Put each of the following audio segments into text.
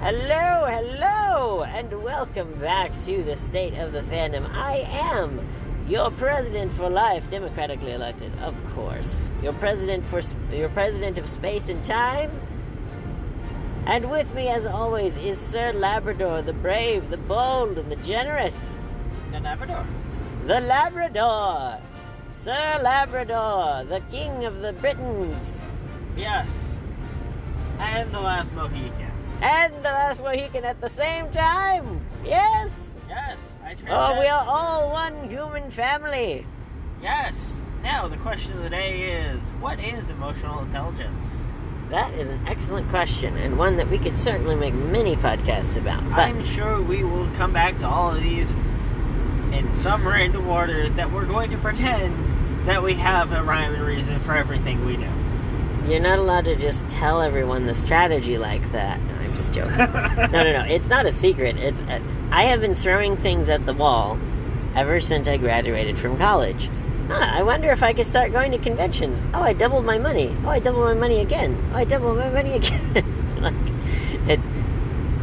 Hello, hello, and welcome back to the State of the Fandom. I am your president for life, democratically elected, of course. Your president for your president of space and time. And with me, as always, is Sir Labrador, the brave, the bold, and the generous. The Labrador. The Labrador! Sir Labrador, the king of the Britons. Yes. And the last Mohican. And the last Mohican at the same time! Yes! Yes. I Oh, we are all one human family. Yes. Now the question of the day is, what is emotional intelligence? That is an excellent question, and one that we could certainly make many podcasts about. But I'm sure we will come back to all of these in some random order that we're going to pretend that we have a rhyme and reason for everything we do. you're not allowed to just tell everyone the strategy like that. No, just joking. no, no, no. It's not a secret. It's uh, I have been throwing things at the wall ever since I graduated from college. Huh, I wonder if I could start going to conventions. Oh, I doubled my money. Oh, I doubled my money again. Oh, I doubled my money again. like, it's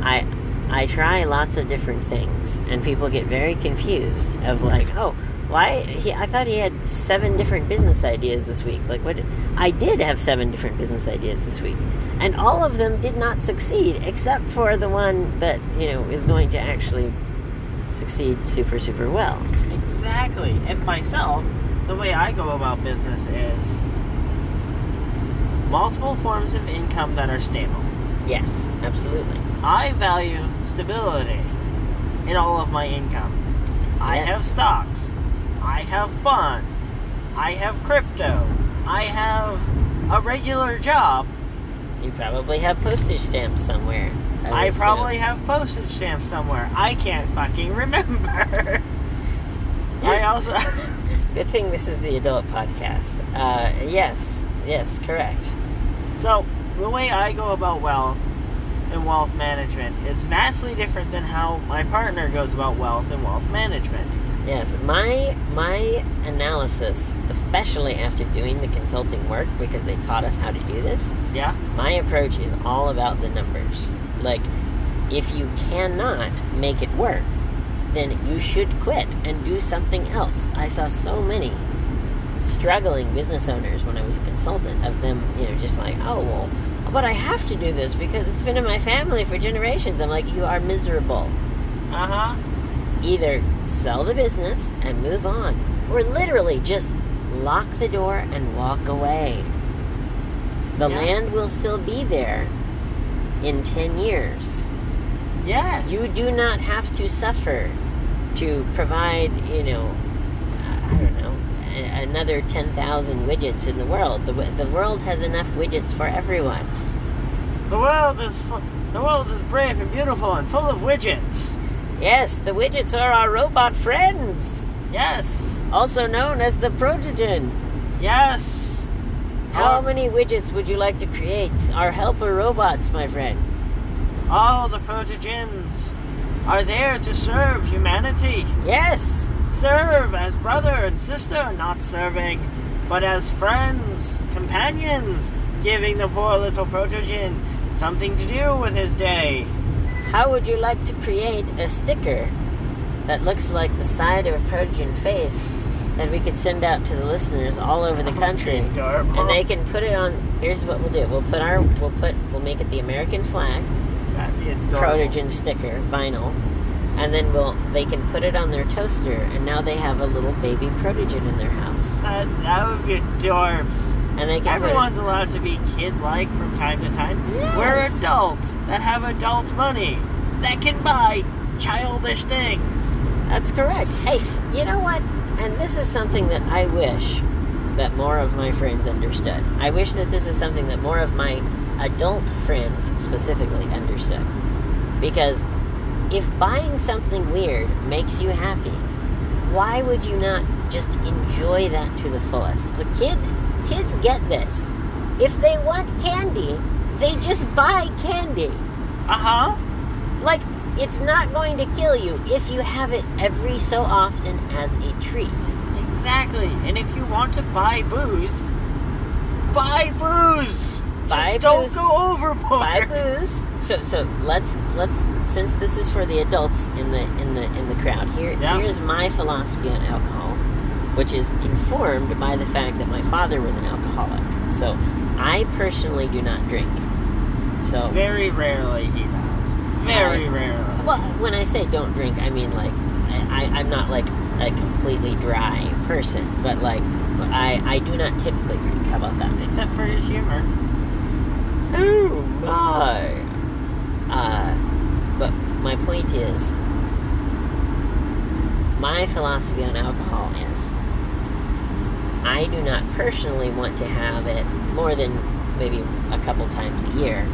I I try lots of different things, and people get very confused of like, oh, why? He, I thought he had seven different business ideas this week. Like, what? I did have seven different business ideas this week, and all of them did not succeed, except for the one that you know is going to actually succeed super super well. Exactly. And myself, the way I go about business is multiple forms of income that are stable. Yes, absolutely. I value stability in all of my income. I have stocks. I have bonds. I have crypto. I have a regular job. You probably have postage stamps somewhere. I would probably have postage stamps somewhere. I can't fucking remember. I also. Good thing this is the adult podcast. Uh, yes, yes, correct. so, the way I go about wealth and wealth management is vastly different than how my partner goes about wealth and wealth management. Yes, my my analysis, especially after doing the consulting work because they taught us how to do this, Yeah? my approach is all about the numbers. Like if you cannot make it work, then you should quit and do something else. I saw so many struggling business owners when I was a consultant of them, you know, just like, "Oh, well, but I have to do this because it's been in my family for generations." I'm like, "You are miserable." Uh huh. Either sell the business and move on, or literally just lock the door and walk away. The Yeah. land will still be there in 10 years. Yes. You do not have to suffer to provide, you know, I don't know, another 10,000 widgets in the world. The, the world has enough widgets for everyone. The world is fu- the world is brave and beautiful and full of widgets. Yes, the widgets are our robot friends, Yes. also known as the protogen. Yes. How Our- many widgets would you like to create? Our helper robots, my friend. All the protogens are there to serve humanity. Yes! Serve as brother and sister, not serving, but as friends, companions, giving the poor little protogen something to do with his day. How would you like to create a sticker that looks like the side of a protogen face that we could send out to the listeners all over the country? And they can put it on. Here's what we'll do. We'll put our. We'll put. We'll make it the American flag, That'd be adorable. protogen sticker, vinyl, and then we'll. They can put it on their toaster, and now they have a little baby protogen in their house, That, that would be adorbs. And they can. put it- Everyone's allowed to be kid-like from time to time. We're adults that have adult money that can buy childish things. That's correct. Hey, you know what? And this is something that I wish that more of my friends understood. I wish that this is something that more of my adult friends specifically understood. Because if buying something weird makes you happy, why would you not just enjoy that to the fullest? The kids kids get this. If they want candy, they just buy candy. Uh huh. Like, it's not going to kill you if you have it every so often as a treat. Exactly. And if you want to buy booze, buy booze. Buy Just don't booze. go overboard. Buy booze, so so let's let's since this is for the adults in the in the in the crowd here Yeah. here's my philosophy on alcohol which is informed by the fact that my father was an alcoholic so i personally do not drink so Very rarely he does. Very I- rarely. well when i say don't drink i mean like i, I i'm not like a completely dry person but like i i do not typically drink how about that Except for his humor. Oh my. Uh, but my point is, my philosophy on alcohol is, I do not personally want to have it more than maybe a couple times a year.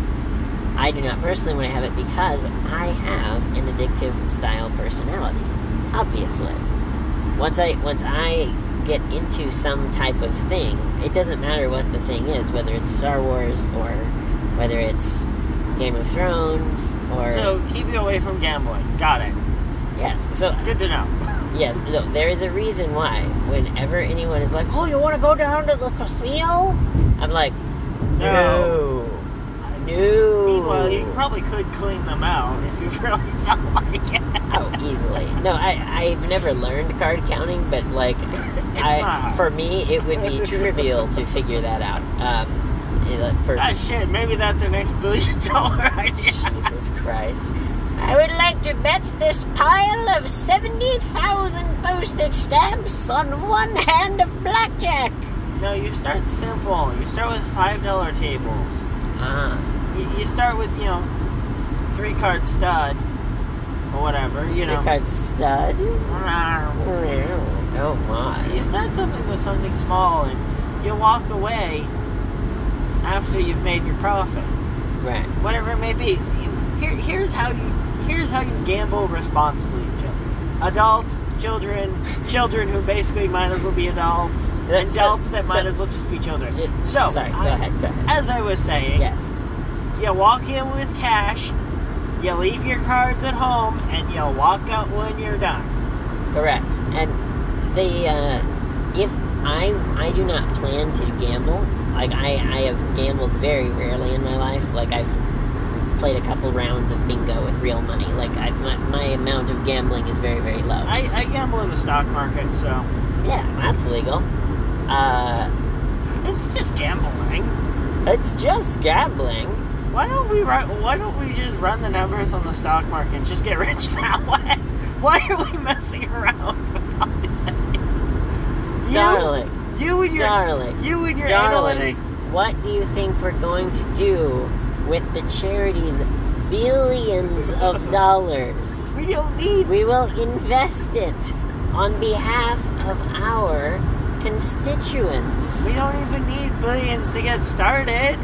I do not personally want to have it because I have an addictive style personality. Obviously, once I once I get into some type of thing, it doesn't matter what the thing is, whether it's Star Wars or whether it's Game of Thrones or So keep you away from gambling. Got it. yes. So Good to know. Yes, no, there is a reason why. Whenever anyone is like, "Oh, you want to go down to the casino?" I'm like, No. no, no. Meanwhile, you probably could clean them out if you really felt like it. Oh, easily. No, I I've never learned card counting, but like, I for me it would be trivial to figure that out. Um, it- for Ah, shit, maybe that's an next billion dollar idea. Jesus Christ. I would like to bet this pile of 70,000 postage stamps on one hand of blackjack. No, you start simple. You start with $5 tables. Ah, You, you start with, you know, three card stud. Or whatever, you know. Three card stud. Oh my. You start something with something small and you walk away after you've made your profit. Right. whatever it may be. So you, here, here's how you here's how you gamble responsibly. Adults, children, children who basically might as well be adults, That- so- adults that might so- as well just be children. J- So, sorry, go I- ahead, go ahead. As I was saying, Yes. you walk in with cash, you leave your cards at home, and you walk out when you're done. Correct. And the uh, if I I do not plan to gamble. Like I I have gambled very rarely in my life. Like I've played a couple rounds of bingo with real money. Like I, my my amount of gambling is very very low. I, I gamble in the stock market, so yeah, that's legal. Uh, it's just gambling. it's just gambling. Why don't we run, Why don't we just run the numbers on the stock market and just get rich that way? Why are we messing around with all these ideas? You, Darling, you and your darling, you and your darling. analytics. What do you think we're going to do with the charity's billions of dollars? We don't need. We will invest it on behalf of our constituents. We don't even need billions to get started.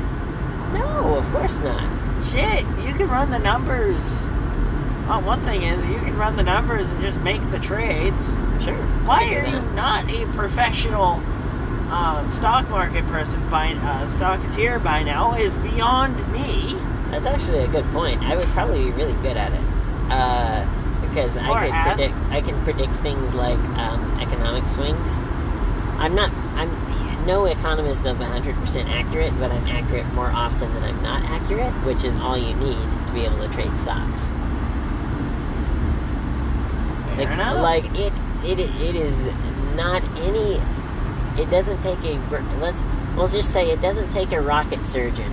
No, of course not. Shit, you can run the numbers. Well, one thing is you can run the numbers and just make the trades. Sure. Why are you not a professional uh, stock market person by uh, stocketeer by now? Is beyond me. That's actually a good point. I would probably be really good at it. Uh, because I could ask- predict I can predict things like um, economic swings. I'm not I'm no economist does 100% accurate, but I'm accurate more often than I'm not accurate, which is all you need to be able to trade stocks. Fair like, enough. like it, it, it is not any. It doesn't take a. Let's we'll just say it doesn't take a rocket surgeon.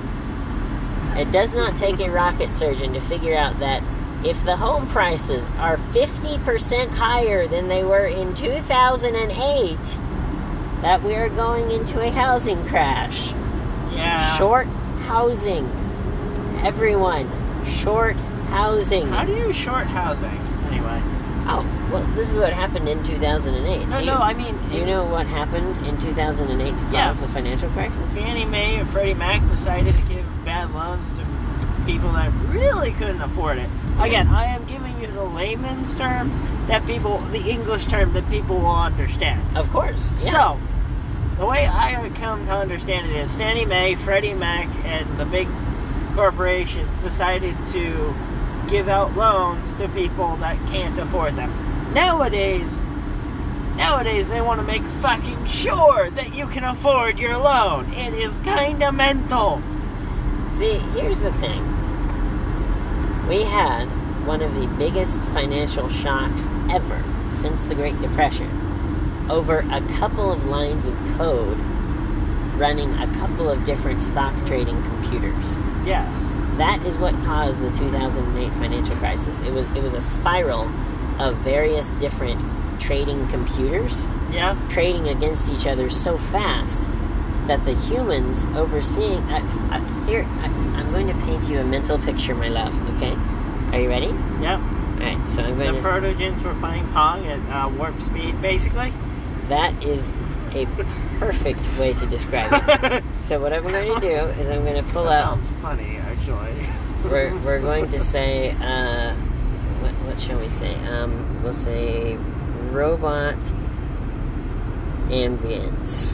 It does not take a rocket surgeon to figure out that if the home prices are fifty percent higher than they were in two thousand and eight, that we are going into a housing crash. yeah. Short housing. Everyone, short housing. How do you short housing anyway? Oh, well, this is what happened in 2008. No, do no, you, I mean, do you know what happened in 2008 to cause Yeah. the financial crisis? Fannie Mae and Freddie Mac decided to give bad loans to people that really couldn't afford it. Again, I am giving you the layman's terms that people, the English term that people will understand. Of course. Yeah. So, the way I have come to understand it is Fannie Mae, Freddie Mac, and the big corporations decided to give out loans to people that can't afford them. Nowadays, nowadays they want to make fucking sure that you can afford your loan. It is kind of mental. See, here's the thing. we had one of the biggest financial shocks ever since the Great Depression over a couple of lines of code running a couple of different stock trading computers. Yes. That is what caused the 2008 financial crisis. It was it was a spiral of various different trading computers Yeah. trading against each other so fast that the humans overseeing. Uh, uh, here, I, I'm going to paint you a mental picture, my love. Okay, are you ready? Yep. All right. So I'm The going to. The Protogens were playing Pong at uh, warp speed, basically. That is a perfect way to describe it. So what I'm going to do is I'm going to pull That out. sounds funny, actually. We're we're going to say. Uh, what shall we say? Um, we'll say robot ambience.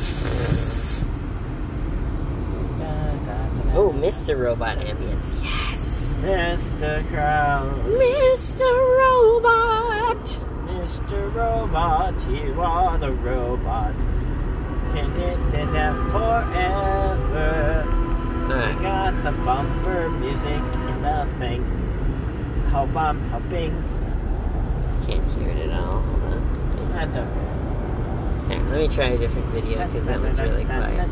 Oh, Mr. Robot ambience. Yes. Mr. Crown, Mr. Robot. Mr. Robot, you are the robot. Did it, did that forever. We got the bumper music and nothing. Hope I'm helping. Can't hear it at all. Hold on. That's okay. Here, let me try a different video because that one's really quiet.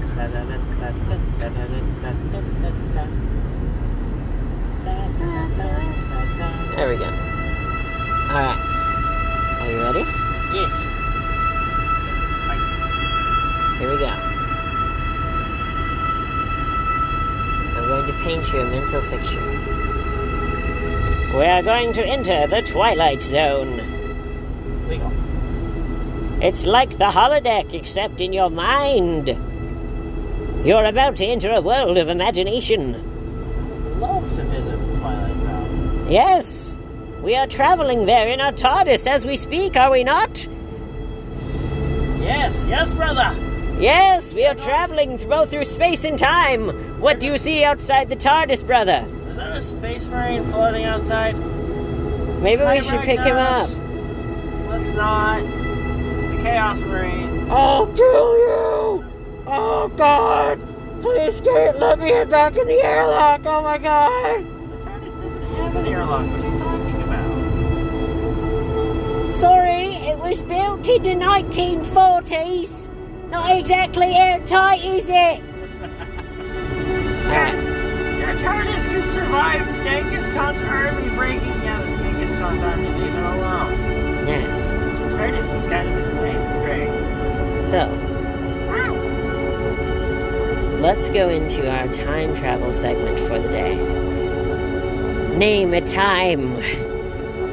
There we go. Alright. Are you ready? Yes. Here we go. I'm going to paint you a mental picture. We are going to enter the Twilight Zone. Legal. It's like the holodeck, except in your mind. You're about to enter a world of imagination. Love to visit the Twilight Zone. Yes, we are traveling there in our TARDIS as we speak, are we not? Yes, yes, brother. Yes, we are traveling th- both through space and time. What do you see outside the TARDIS, brother? Is that a space marine floating outside? Maybe we should pick him up. Let's not. It's a chaos marine. I'll kill you! Oh God! Please, Kate, let me head back in the airlock. Oh my God! The TARDIS doesn't have an airlock. What are you talking about? Sorry, it was built in the 1940s. Not exactly airtight, is it? TARDIS could survive Genghis Khan's army breaking down. It's Genghis Khan's army. Leave it alone. Yes. The TARDIS is kind of insane. It's great. So, let's go into our time travel segment for the day. Name a time.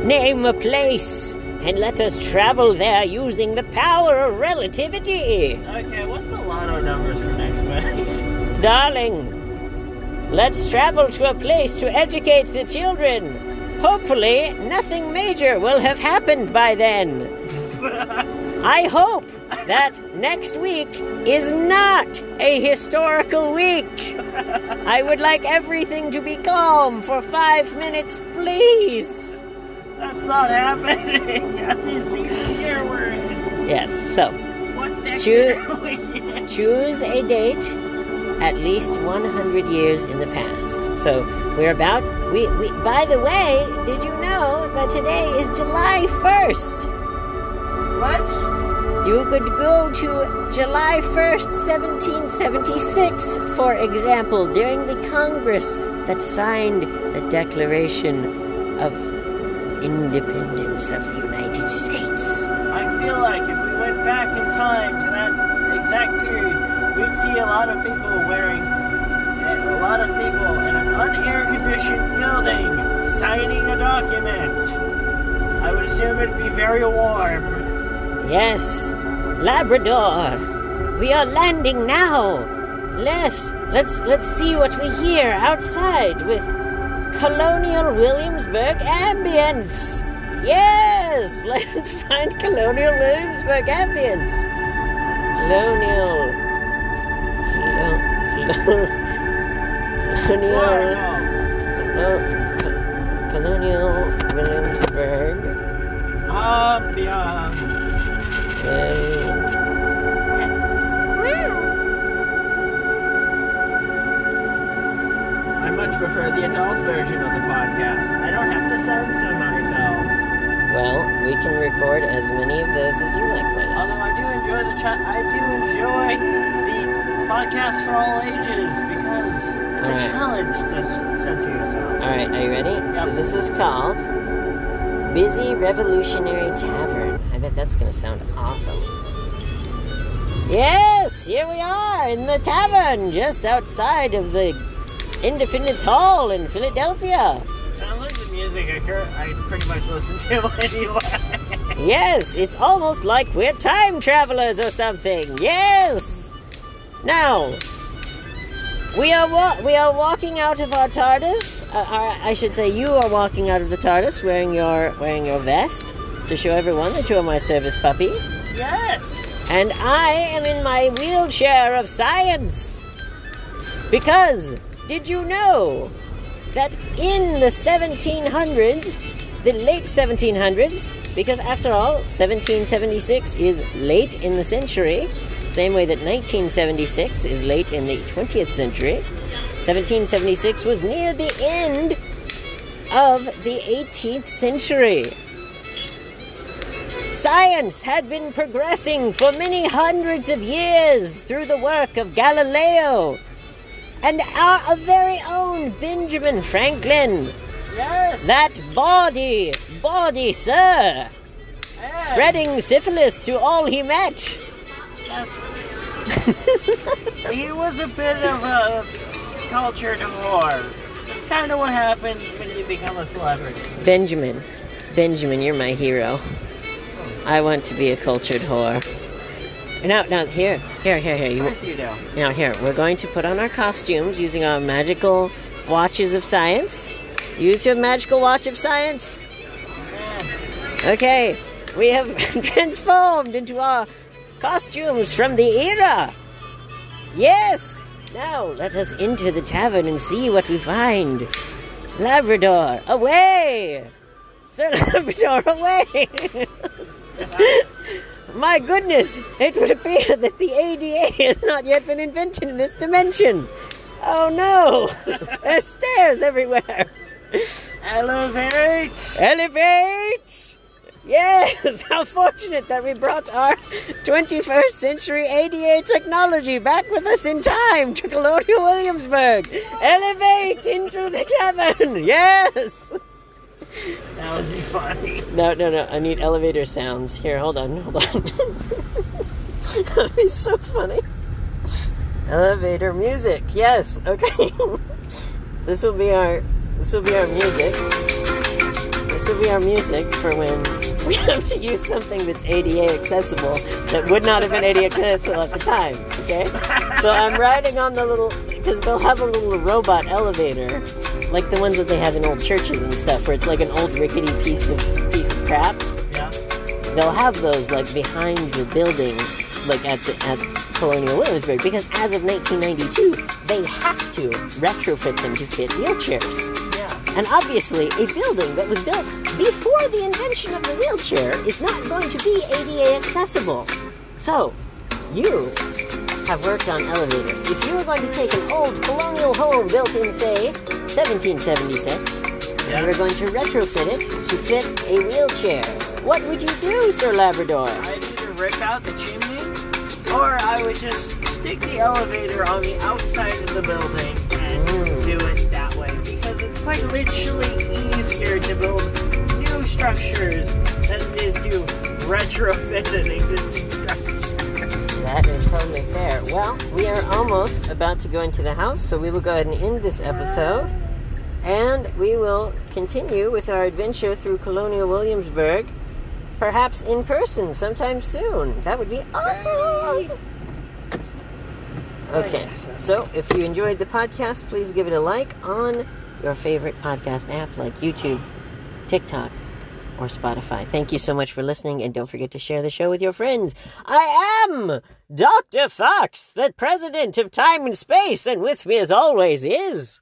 Name a place. And let us travel there using the power of relativity. Okay, what's the lotto numbers for next week? Darling, let's travel to a place to educate the children. Hopefully, nothing major will have happened by then. I hope that next week is not a historical week. I would like everything to be calm for five minutes, please. That's not happening. The year we're in? Yes, so What decade Choo- are we in? choose a date at least 100 years in the past. So we're about we, we by the way, did you know that today is July 1st? What? You could go to July 1st, 1776, for example, during the Congress that signed the Declaration of Independence of the United States. I feel like if we went back in time to that exact period, we'd see a lot of people wearing, a lot of people in an unair conditioned building signing a document. I would assume it'd be very warm. Yes, Labrador. We are landing now. Les, let's let's see what we hear outside with Colonial Williamsburg ambience. Yes, let's find Colonial Williamsburg ambience. Colonial. Colo- colonial. Colo- colonial Williamsburg. Ambiance. I much prefer the adult version of the podcast. I don't have to censor myself. Well, we can record as many of those as you like, my Although. I do enjoy the chat, I do enjoy podcast for all ages because it's a Alright. challenge to censor yourself. Alright, are you ready? So this is called Busy Revolutionary Tavern. I bet that's gonna sound awesome. Yes, here we are in the tavern just outside of the Independence Hall in Philadelphia. Like the music I, cur- I pretty much listen to anyway. Yes, it's almost like we're time travelers or something. Yes. Now, we are wa- we are walking out of our TARDIS. Uh, our, I should say, you are walking out of the TARDIS wearing your wearing your vest to show everyone that you are my service puppy, yes! and I am in my wheelchair of science. Because did you know that in the 1700s, the late 1700s, because after all, 1776 is late in the century, same way that 1976 is late in the 20th century. 1776 was near the end of the 18th century. Science had been progressing for many hundreds of years through the work of Galileo and our very own Benjamin Franklin. Yes! That body, body, sir, yes. spreading syphilis to all he met. He was a bit of a cultured whore. That's kind of what happens when you become a celebrity. Benjamin, Benjamin, you're my hero. I want to be a cultured whore. Now, now, here, here, here, here. Of You, course you do. Now, here, we're going to put on our costumes using our magical watches of science. Use your magical watch of science. Okay, we have transformed into our costumes from the era. Yes! Now, let us enter the tavern and see what we find. Labrador, away! Sir Labrador, away! My goodness, it would appear that the ADA has not yet been invented in this dimension. Oh no! There's stairs everywhere. Elevate! Elevate! Yes! How fortunate that we brought our 21st century ADA technology back with us in time to Colonial Williamsburg. Elevate into the cavern! Yes! That would be funny. No, no, no. I need elevator sounds. Here, hold on, hold on. That'd be so funny. Elevator music. Yes. Okay. this will be our. This will be our music. This will be our music for when we have to use something that's ADA accessible that would not have been ADA accessible at the time. Okay. So I'm riding on the little because they'll have a little robot elevator, like the ones that they have in old churches and stuff, where it's like an old rickety piece of piece of crap Yeah. they'll have those like behind the building, like at the at Colonial Williamsburg, because as of 1992, they have to retrofit them to fit wheelchairs. And obviously, a building that was built before the invention of the wheelchair is not going to be ADA accessible. So, you have worked on elevators. If you were going to take an old colonial home built in, say, 1776, Yeah. and we're going to retrofit it to fit a wheelchair. What would you do, Sir Labrador? I'd either rip out the chimney, or I would just stick the elevator on the outside of the building quite literally easier to build new structures than it is to retrofit an existing structure. That is totally fair. Well, we are almost about to go into the house, so we will go ahead and end this episode. And we will continue with our adventure through Colonial Williamsburg, perhaps in person sometime soon. That would be awesome! Okay, so if you enjoyed the podcast, please give it a like on your favorite podcast app like YouTube, TikTok, or Spotify. Thank you so much for listening, and don't forget to share the show with your friends. I am Dr. Fox, the president of time and space, and with me as always is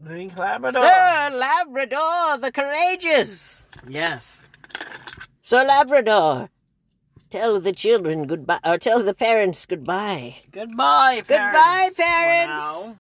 Link Labrador. Sir Labrador the Courageous. Yes. Sir Labrador, tell the children goodbye, or tell the parents goodbye. Goodbye, parents. Goodbye, parents.